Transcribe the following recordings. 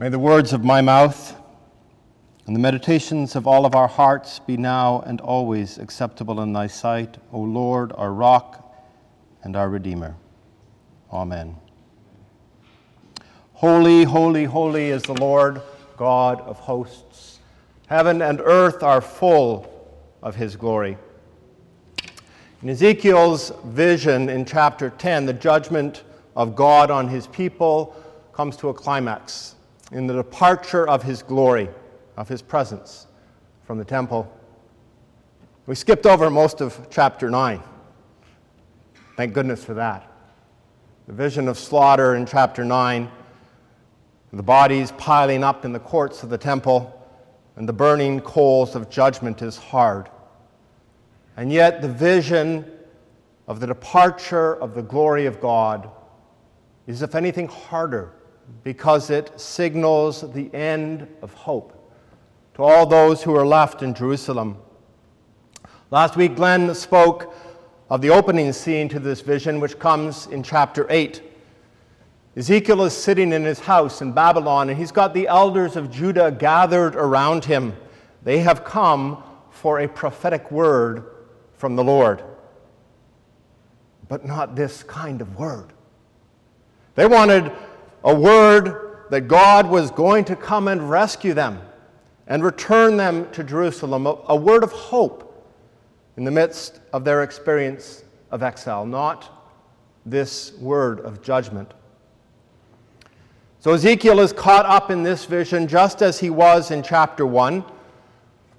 May the words of my mouth and the meditations of all of our hearts be now and always acceptable in thy sight, O Lord, our rock and our Redeemer. Amen. Holy, holy, holy is the Lord God of hosts. Heaven and earth are full of his glory. In Ezekiel's vision in chapter 10, the judgment of God on his people comes to a climax in the departure of his glory, of his presence from the temple. We skipped over most of chapter 9. Thank goodness for that. The vision of slaughter in chapter 9, the bodies piling up in the courts of the temple, and the burning coals of judgment is hard. And yet, the vision of the departure of the glory of God is, if anything, harder because it signals the end of hope to all those who are left in Jerusalem. Last week, Glenn spoke of the opening scene to this vision, which comes in chapter 8. Ezekiel is sitting in his house in Babylon, and he's got the elders of Judah gathered around him. They have come for a prophetic word from the Lord. But not this kind of word. They wanted a word that God was going to come and rescue them and return them to Jerusalem, a, word of hope in the midst of their experience of exile, not this word of judgment. So Ezekiel is caught up in this vision just as he was in chapter 1.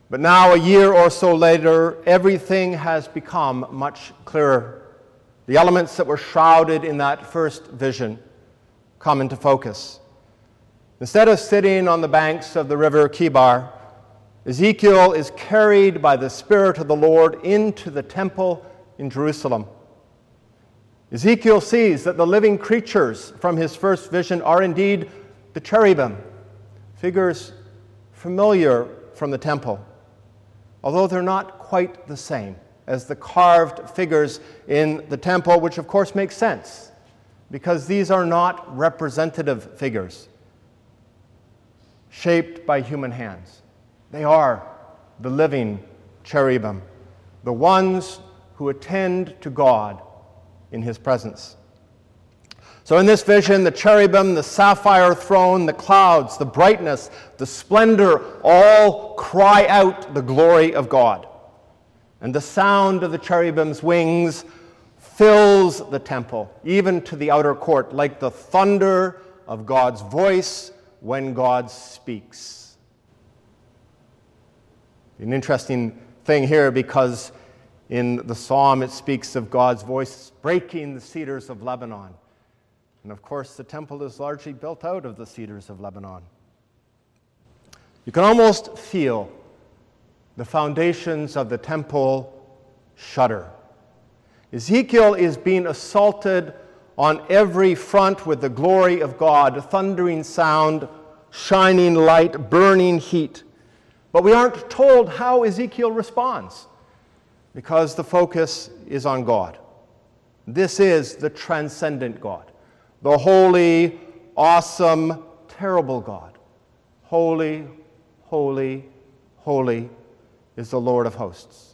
But now, a year or so later, everything has become much clearer. The elements that were shrouded in that first vision come into focus. Instead of sitting on the banks of the river Chebar, Ezekiel is carried by the Spirit of the Lord into the temple in Jerusalem. Ezekiel sees that the living creatures from his first vision are indeed the cherubim, figures familiar from the temple, although they're not quite the same as the carved figures in the temple, which of course makes sense because these are not representative figures shaped by human hands. They are the living cherubim, the ones who attend to God in his presence. So, in this vision, the cherubim, the sapphire throne, the clouds, the brightness, the splendor all cry out the glory of God. And the sound of the cherubim's wings fills the temple, even to the outer court, like the thunder of God's voice when God speaks. An interesting thing here because in the psalm it speaks of God's voice breaking the cedars of Lebanon. And of course, the temple is largely built out of the cedars of Lebanon. You can almost feel the foundations of the temple shudder Ezekiel is being assaulted on every front with the glory of God, thundering sound, shining light, burning heat. But we aren't told how Ezekiel responds because the focus is on God. This is the transcendent God, the holy, awesome, terrible God. Holy, holy, holy is the Lord of hosts.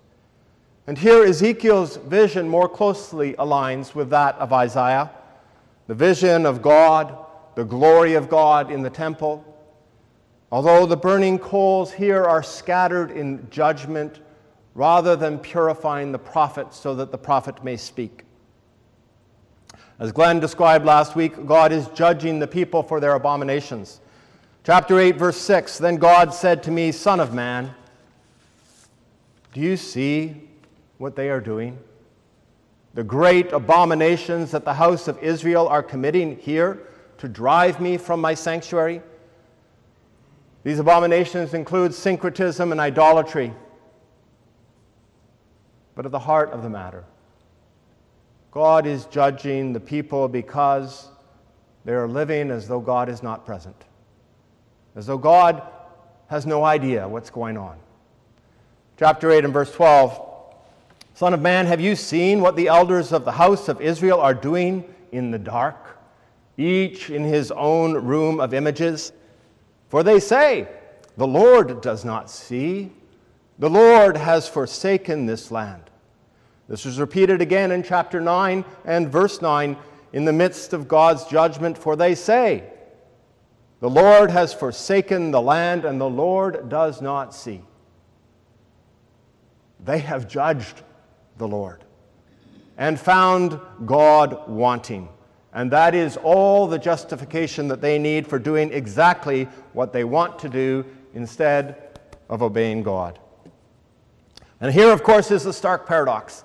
And here Ezekiel's vision more closely aligns with that of Isaiah the vision of God, the glory of God in the temple. Although the burning coals here are scattered in judgment rather than purifying the prophet so that the prophet may speak. As Glenn described last week, God is judging the people for their abominations. Chapter 8, verse 6 Then God said to me, Son of man, do you see what they are doing, the great abominations that the house of Israel are committing here to drive me from my sanctuary. These abominations include syncretism and idolatry. But at the heart of the matter, God is judging the people because they are living as though God is not present, as though God has no idea what's going on. Chapter 8 and verse 12 Son of man, have you seen what the elders of the house of Israel are doing in the dark, each in his own room of images? For they say, The Lord does not see, the Lord has forsaken this land. This is repeated again in chapter 9 and verse 9 in the midst of God's judgment, for they say, The Lord has forsaken the land, and the Lord does not see. They have judged the Lord and found God wanting. And that is all the justification that they need for doing exactly what they want to do instead of obeying God. And here, of course, is the stark paradox.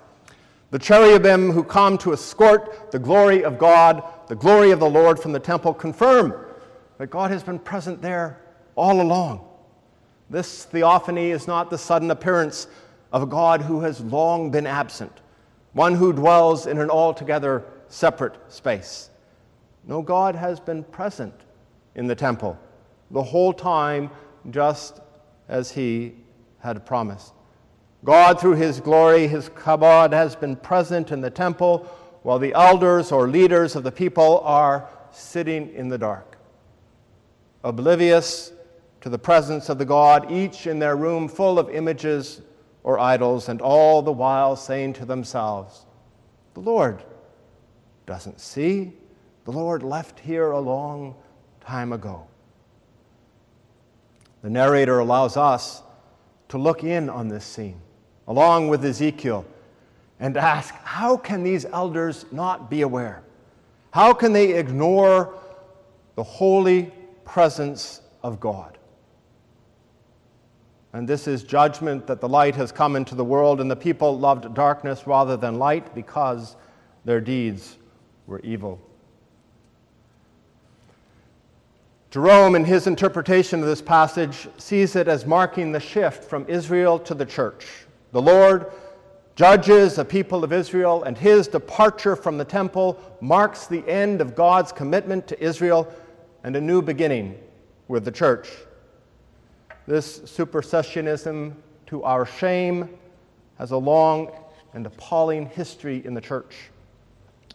The cherubim who come to escort the glory of God, the glory of the Lord from the temple, confirm that God has been present there all along. This theophany is not the sudden appearance of a God who has long been absent, one who dwells in an altogether separate space. No, God has been present in the temple the whole time, just as He had promised. God, through His glory, His kabod, has been present in the temple while the elders or leaders of the people are sitting in the dark, oblivious to the presence of the God, each in their room full of images or idols, and all the while saying to themselves, The Lord doesn't see. The Lord left here a long time ago. The narrator allows us to look in on this scene, along with Ezekiel, and ask how can these elders not be aware? How can they ignore the holy presence of God? And this is judgment that the light has come into the world, and the people loved darkness rather than light because their deeds were evil. Jerome, in his interpretation of this passage, sees it as marking the shift from Israel to the church. The Lord judges the people of Israel, and his departure from the temple marks the end of God's commitment to Israel and a new beginning with the church. This supersessionism, to our shame, has a long and appalling history in the church.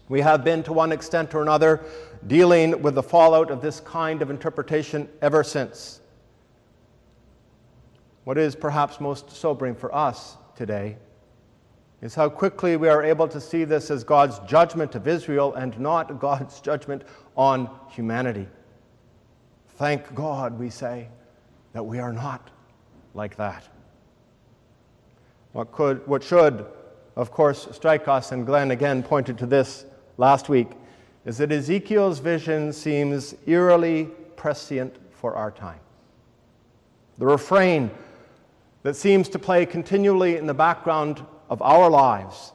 We have been, to one extent or another, dealing with the fallout of this kind of interpretation ever since. What is perhaps most sobering for us today is how quickly we are able to see this as God's judgment of Israel and not God's judgment on humanity. Thank God, we say, that we are not like that. What, could, what should, of course, strike us, and Glenn again pointed to this last week is that Ezekiel's vision seems eerily prescient for our time. The refrain that seems to play continually in the background of our lives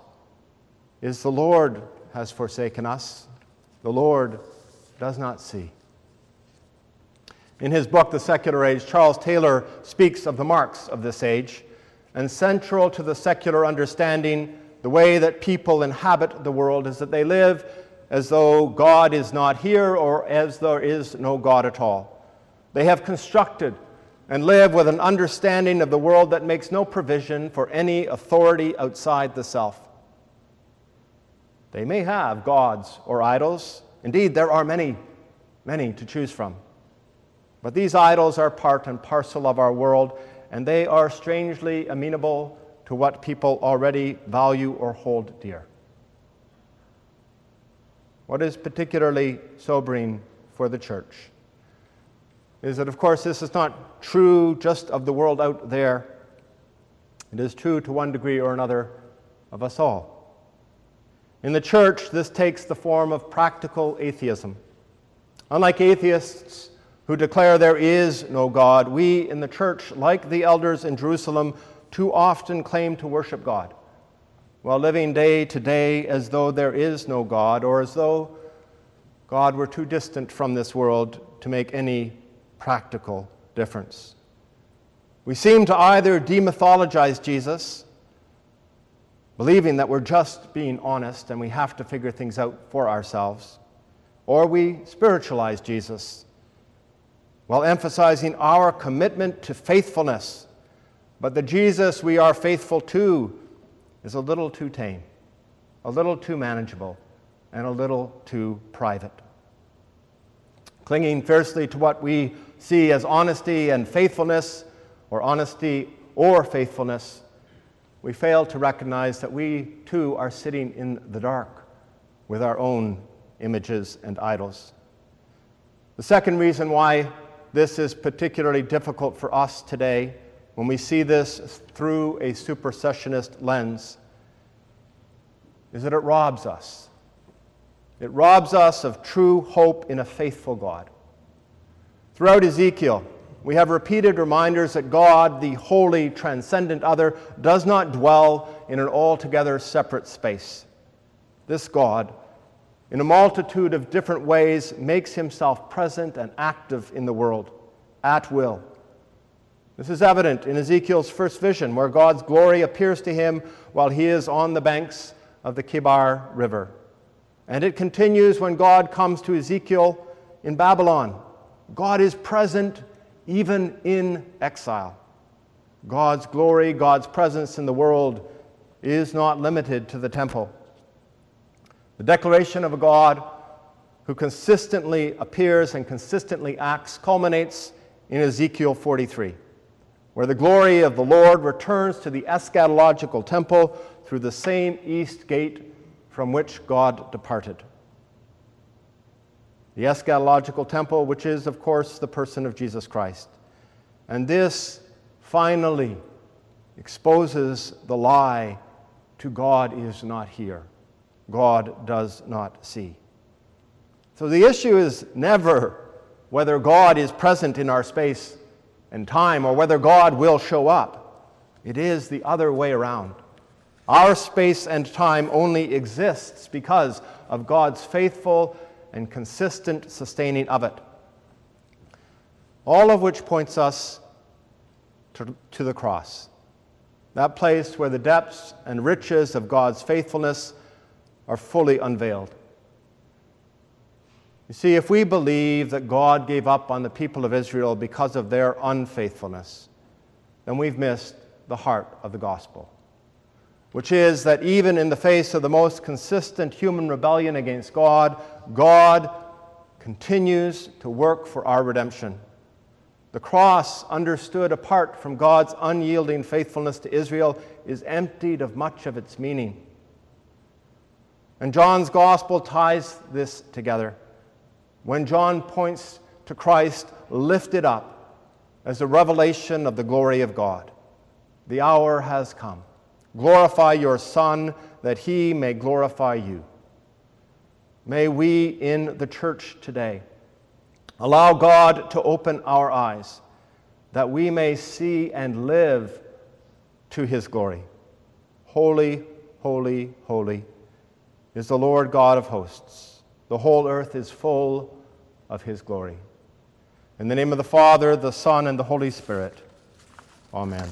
is The Lord has forsaken us, the Lord does not see. In his book, The Secular Age, Charles Taylor speaks of the marks of this age, and central to the secular understanding the way that people inhabit the world is that they live as though God is not here or as there is no God at all. They have constructed and live with an understanding of the world that makes no provision for any authority outside the self. They may have gods or idols. Indeed, there are many, many to choose from. But these idols are part and parcel of our world, and they are strangely amenable to what people already value or hold dear. What is particularly sobering for the church is that, of course, this is not true just of the world out there. It is true to one degree or another of us all. In the church, this takes the form of practical atheism. Unlike atheists who declare there is no God, we in the church, like the elders in Jerusalem, too often claim to worship God while living day to day as though there is no God or as though God were too distant from this world to make any practical difference. We seem to either demythologize Jesus, believing that we're just being honest and we have to figure things out for ourselves, or we spiritualize Jesus while emphasizing our commitment to faithfulness but the Jesus we are faithful to is a little too tame, a little too manageable, and a little too private. Clinging fiercely to what we see as honesty and faithfulness, or honesty or faithfulness, we fail to recognize that we too are sitting in the dark with our own images and idols. The second reason why this is particularly difficult for us today, when we see this through a supersessionist lens, is that it robs us. It robs us of true hope in a faithful God. Throughout Ezekiel, we have repeated reminders that God, the holy, transcendent other, does not dwell in an altogether separate space. This God, in a multitude of different ways, makes himself present and active in the world at will. This is evident in Ezekiel's first vision, where God's glory appears to him while he is on the banks of the Kebar River. And it continues when God comes to Ezekiel in Babylon. God is present even in exile. God's glory, God's presence in the world is not limited to the temple. The declaration of a God who consistently appears and consistently acts culminates in Ezekiel 43, where the glory of the Lord returns to the eschatological temple through the same east gate from which God departed. The eschatological temple, which is, of course, the person of Jesus Christ. And this finally exposes the lie to God is not here, God does not see. So the issue is never whether God is present in our space and time or whether God will show up. It is the other way around. Our space and time only exists because of God's faithful and consistent sustaining of it. All of which points us to, to the cross, that place where the depths and riches of God's faithfulness are fully unveiled. You see, if we believe that God gave up on the people of Israel because of their unfaithfulness, then we've missed the heart of the gospel, which is that even in the face of the most consistent human rebellion against God, God continues to work for our redemption. The cross, understood apart from God's unyielding faithfulness to Israel, is emptied of much of its meaning. And John's gospel ties this together when John points to Christ lifted up as a revelation of the glory of God. The hour has come. Glorify your Son, that he may glorify you. May we in the church today allow God to open our eyes that we may see and live to his glory. Holy, holy, holy is the Lord God of hosts. The whole earth is full of his glory. In the name of the Father, the Son, and the Holy Spirit. Amen.